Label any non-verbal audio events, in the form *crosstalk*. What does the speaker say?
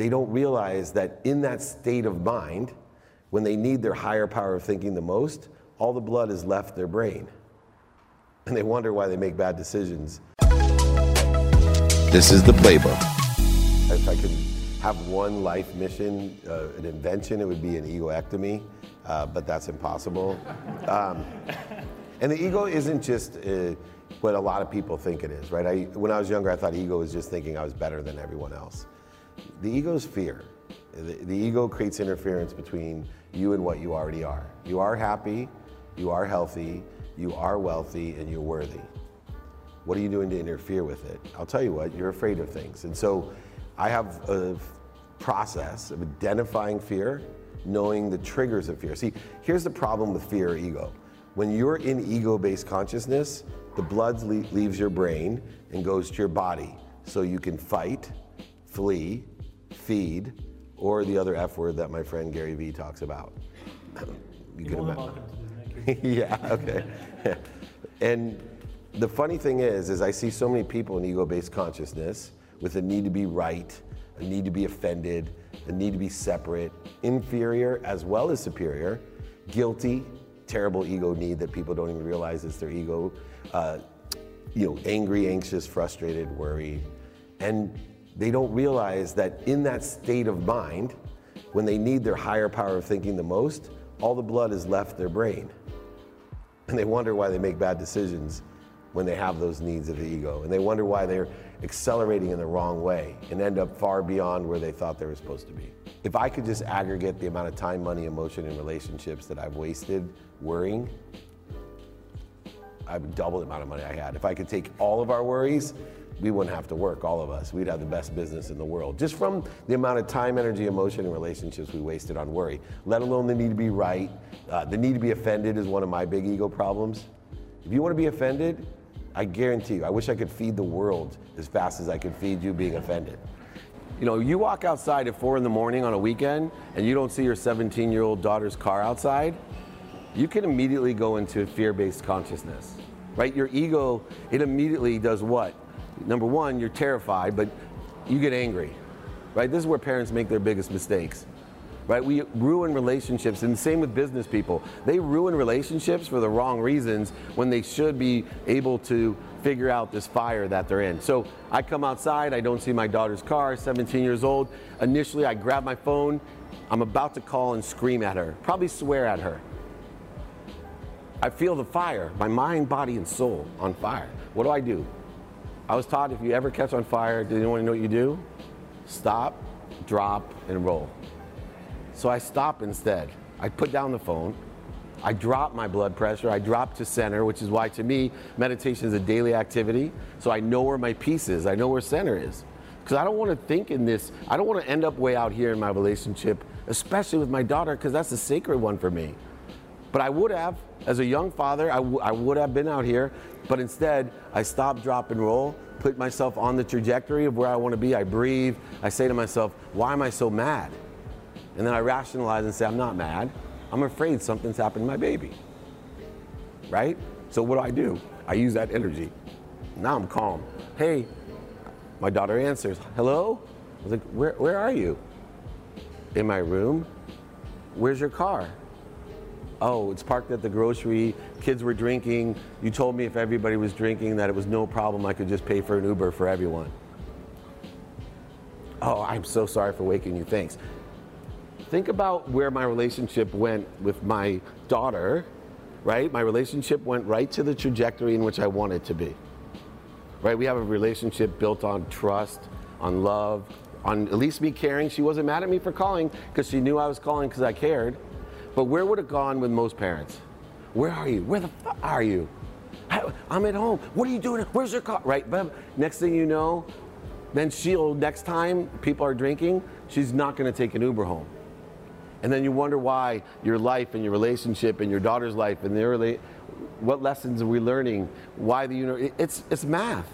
they don't realize that in that state of mind, when they need their higher power of thinking the most, all the blood has left their brain. And they wonder why they make bad decisions. This is the playbook. If I could have one life mission, uh, an invention, it would be an egoectomy, uh, but that's impossible. Um, and the ego isn't just uh, what a lot of people think it is, right? I, when I was younger, I thought ego was just thinking I was better than everyone else. The ego is fear. The, the ego creates interference between you and what you already are. You are happy, you are healthy, you are wealthy, and you're worthy. What are you doing to interfere with it? I'll tell you what, you're afraid of things. And so I have a process of identifying fear, knowing the triggers of fear. See, here's the problem with fear or ego. When you're in ego based consciousness, the blood le- leaves your brain and goes to your body. So you can fight, flee, feed, or the other F word that my friend Gary Vee talks about. you can imagine. *laughs* yeah, okay. *laughs* and the funny thing is, is I see so many people in ego-based consciousness with a need to be right, a need to be offended, a need to be separate, inferior as well as superior, guilty, terrible ego need that people don't even realize is their ego, uh, you know, angry, anxious, frustrated, worried, and they don't realize that in that state of mind, when they need their higher power of thinking the most, all the blood has left their brain. And they wonder why they make bad decisions when they have those needs of the ego. And they wonder why they're accelerating in the wrong way and end up far beyond where they thought they were supposed to be. If I could just aggregate the amount of time, money, emotion, and relationships that I've wasted worrying, I would double the amount of money I had. If I could take all of our worries, we wouldn't have to work, all of us. We'd have the best business in the world. Just from the amount of time, energy, emotion, and relationships we wasted on worry, let alone the need to be right. Uh, the need to be offended is one of my big ego problems. If you want to be offended, I guarantee you, I wish I could feed the world as fast as I could feed you being offended. You know, you walk outside at four in the morning on a weekend and you don't see your 17 year old daughter's car outside, you can immediately go into fear based consciousness, right? Your ego, it immediately does what? Number one, you're terrified, but you get angry, right? This is where parents make their biggest mistakes right? We ruin relationships, and the same with business people. They ruin relationships for the wrong reasons when they should be able to figure out this fire that they're in. So I come outside, I don't see my daughter's car, 17 years old. Initially, I grab my phone, I'm about to call and scream at her, probably swear at her. I feel the fire, my mind, body, and soul on fire. What do I do? I was taught if you ever catch on fire, do anyone know what you do? Stop, drop, and roll. So I stop instead. I put down the phone. I drop my blood pressure. I drop to center, which is why to me, meditation is a daily activity. So I know where my peace is. I know where center is. Because I don't want to think in this, I don't want to end up way out here in my relationship, especially with my daughter, because that's a sacred one for me. But I would have, as a young father, I, would have been out here. But instead, I stop, drop, and roll, put myself on the trajectory of where I want to be. I breathe. I say to myself, why am I so mad? And then I rationalize and say, I'm not mad. I'm afraid something's happened to my baby. Right? So what do I do? I use that energy. Now I'm calm. Hey, my daughter answers, hello? I was like, where, where are you? In my room. Where's your car? Oh, it's parked at the grocery. Kids were drinking. You told me if everybody was drinking that it was no problem. I could just pay for an Uber for everyone. Oh, I'm so sorry for waking you. Thanks think about where my relationship went with my daughter, right? My relationship went right to the trajectory in which I want it to be. Right? We have a relationship built on trust, on love, on at least me caring. She wasn't mad at me for calling because she knew I was calling because I cared. But where would it gone with most parents? Where are you? Where the fuck are you? I'm at home. What are you doing? Where's your car? Right? But next thing you know, then she'll, next time people are drinking, she's not going to take an Uber home. And then you wonder why your life and your relationship and your daughter's life and their what lessons are we learning? Why the you know it's it's math.